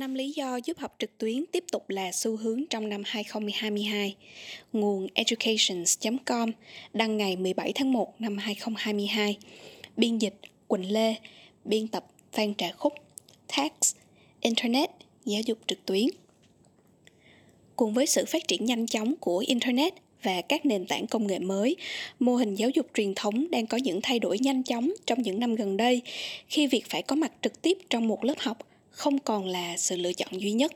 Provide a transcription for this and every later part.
năm lý do giúp học trực tuyến tiếp tục là xu hướng trong năm 2022. Nguồn educations.com đăng ngày 17 tháng 1 năm 2022. Biên dịch Quỳnh Lê, biên tập Phan Trà Khúc, Tax, Internet, giáo dục trực tuyến. Cùng với sự phát triển nhanh chóng của Internet và các nền tảng công nghệ mới, mô hình giáo dục truyền thống đang có những thay đổi nhanh chóng trong những năm gần đây khi việc phải có mặt trực tiếp trong một lớp học không còn là sự lựa chọn duy nhất.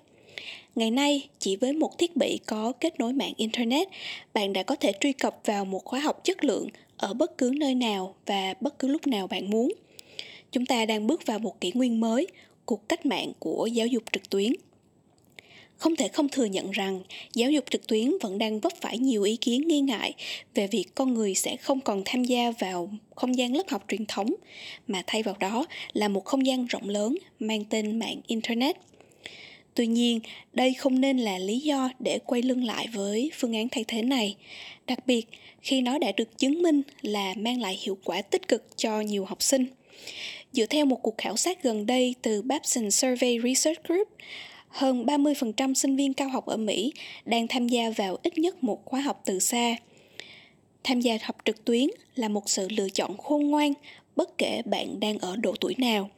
Ngày nay, chỉ với một thiết bị có kết nối mạng internet, bạn đã có thể truy cập vào một khóa học chất lượng ở bất cứ nơi nào và bất cứ lúc nào bạn muốn. Chúng ta đang bước vào một kỷ nguyên mới, cuộc cách mạng của giáo dục trực tuyến không thể không thừa nhận rằng giáo dục trực tuyến vẫn đang vấp phải nhiều ý kiến nghi ngại về việc con người sẽ không còn tham gia vào không gian lớp học truyền thống, mà thay vào đó là một không gian rộng lớn mang tên mạng internet. Tuy nhiên, đây không nên là lý do để quay lưng lại với phương án thay thế này, đặc biệt khi nó đã được chứng minh là mang lại hiệu quả tích cực cho nhiều học sinh. Dựa theo một cuộc khảo sát gần đây từ Babson Survey Research Group hơn 30% sinh viên cao học ở Mỹ đang tham gia vào ít nhất một khóa học từ xa. Tham gia học trực tuyến là một sự lựa chọn khôn ngoan bất kể bạn đang ở độ tuổi nào.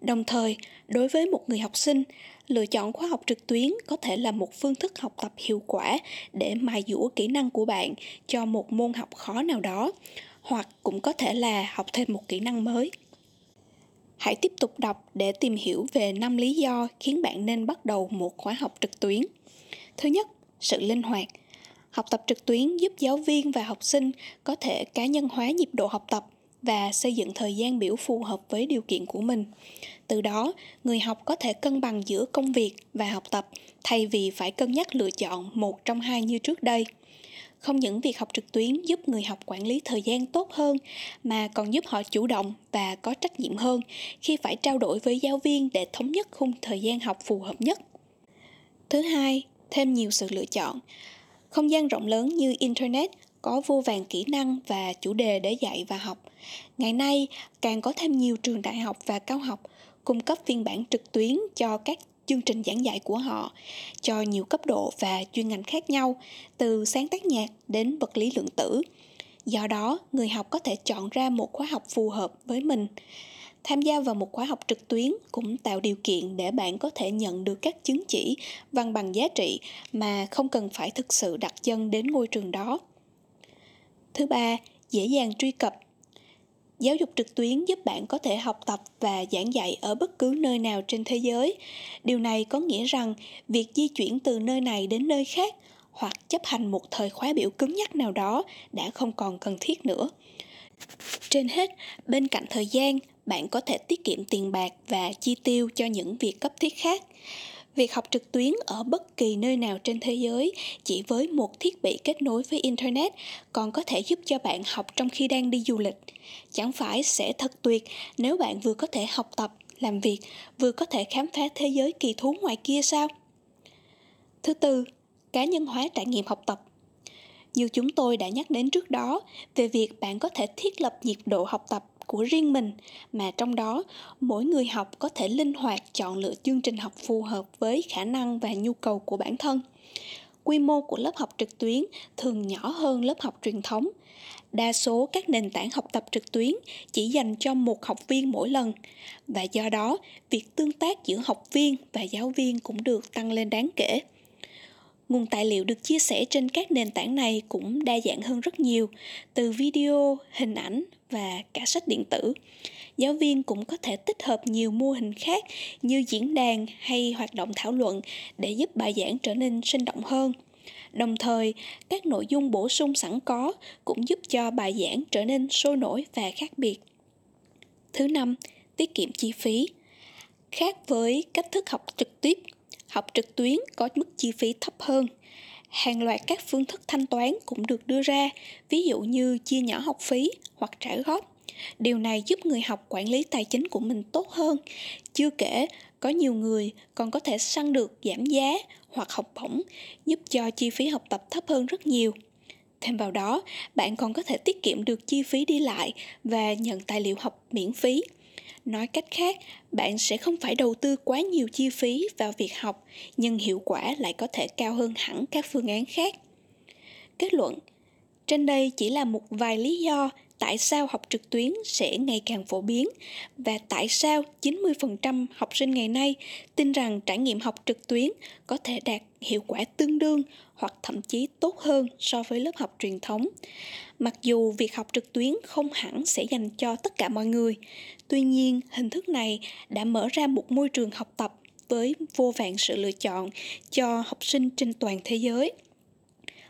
Đồng thời, đối với một người học sinh, lựa chọn khóa học trực tuyến có thể là một phương thức học tập hiệu quả để mài dũa kỹ năng của bạn cho một môn học khó nào đó, hoặc cũng có thể là học thêm một kỹ năng mới. Hãy tiếp tục đọc để tìm hiểu về năm lý do khiến bạn nên bắt đầu một khóa học trực tuyến. Thứ nhất, sự linh hoạt. Học tập trực tuyến giúp giáo viên và học sinh có thể cá nhân hóa nhịp độ học tập và xây dựng thời gian biểu phù hợp với điều kiện của mình. Từ đó, người học có thể cân bằng giữa công việc và học tập thay vì phải cân nhắc lựa chọn một trong hai như trước đây không những việc học trực tuyến giúp người học quản lý thời gian tốt hơn, mà còn giúp họ chủ động và có trách nhiệm hơn khi phải trao đổi với giáo viên để thống nhất khung thời gian học phù hợp nhất. Thứ hai, thêm nhiều sự lựa chọn. Không gian rộng lớn như internet có vô vàng kỹ năng và chủ đề để dạy và học. Ngày nay, càng có thêm nhiều trường đại học và cao học cung cấp phiên bản trực tuyến cho các chương trình giảng dạy của họ cho nhiều cấp độ và chuyên ngành khác nhau, từ sáng tác nhạc đến vật lý lượng tử. Do đó, người học có thể chọn ra một khóa học phù hợp với mình. Tham gia vào một khóa học trực tuyến cũng tạo điều kiện để bạn có thể nhận được các chứng chỉ, văn bằng giá trị mà không cần phải thực sự đặt chân đến ngôi trường đó. Thứ ba, dễ dàng truy cập giáo dục trực tuyến giúp bạn có thể học tập và giảng dạy ở bất cứ nơi nào trên thế giới. Điều này có nghĩa rằng việc di chuyển từ nơi này đến nơi khác hoặc chấp hành một thời khóa biểu cứng nhắc nào đó đã không còn cần thiết nữa. Trên hết, bên cạnh thời gian, bạn có thể tiết kiệm tiền bạc và chi tiêu cho những việc cấp thiết khác việc học trực tuyến ở bất kỳ nơi nào trên thế giới chỉ với một thiết bị kết nối với internet còn có thể giúp cho bạn học trong khi đang đi du lịch. Chẳng phải sẽ thật tuyệt nếu bạn vừa có thể học tập, làm việc, vừa có thể khám phá thế giới kỳ thú ngoài kia sao? Thứ tư, cá nhân hóa trải nghiệm học tập. Như chúng tôi đã nhắc đến trước đó, về việc bạn có thể thiết lập nhịp độ học tập của riêng mình, mà trong đó, mỗi người học có thể linh hoạt chọn lựa chương trình học phù hợp với khả năng và nhu cầu của bản thân. Quy mô của lớp học trực tuyến thường nhỏ hơn lớp học truyền thống. Đa số các nền tảng học tập trực tuyến chỉ dành cho một học viên mỗi lần, và do đó, việc tương tác giữa học viên và giáo viên cũng được tăng lên đáng kể. Nguồn tài liệu được chia sẻ trên các nền tảng này cũng đa dạng hơn rất nhiều, từ video, hình ảnh và cả sách điện tử. Giáo viên cũng có thể tích hợp nhiều mô hình khác như diễn đàn hay hoạt động thảo luận để giúp bài giảng trở nên sinh động hơn. Đồng thời, các nội dung bổ sung sẵn có cũng giúp cho bài giảng trở nên sôi nổi và khác biệt. Thứ năm, tiết kiệm chi phí. Khác với cách thức học trực tiếp, học trực tuyến có mức chi phí thấp hơn hàng loạt các phương thức thanh toán cũng được đưa ra, ví dụ như chia nhỏ học phí hoặc trả góp. Điều này giúp người học quản lý tài chính của mình tốt hơn. Chưa kể, có nhiều người còn có thể săn được giảm giá hoặc học bổng, giúp cho chi phí học tập thấp hơn rất nhiều. Thêm vào đó, bạn còn có thể tiết kiệm được chi phí đi lại và nhận tài liệu học miễn phí nói cách khác, bạn sẽ không phải đầu tư quá nhiều chi phí vào việc học, nhưng hiệu quả lại có thể cao hơn hẳn các phương án khác. Kết luận, trên đây chỉ là một vài lý do tại sao học trực tuyến sẽ ngày càng phổ biến và tại sao 90% học sinh ngày nay tin rằng trải nghiệm học trực tuyến có thể đạt hiệu quả tương đương hoặc thậm chí tốt hơn so với lớp học truyền thống. Mặc dù việc học trực tuyến không hẳn sẽ dành cho tất cả mọi người, tuy nhiên hình thức này đã mở ra một môi trường học tập với vô vàn sự lựa chọn cho học sinh trên toàn thế giới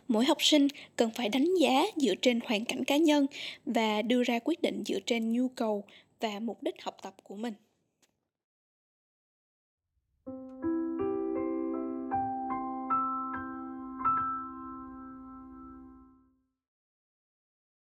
mỗi học sinh cần phải đánh giá dựa trên hoàn cảnh cá nhân và đưa ra quyết định dựa trên nhu cầu và mục đích học tập của mình.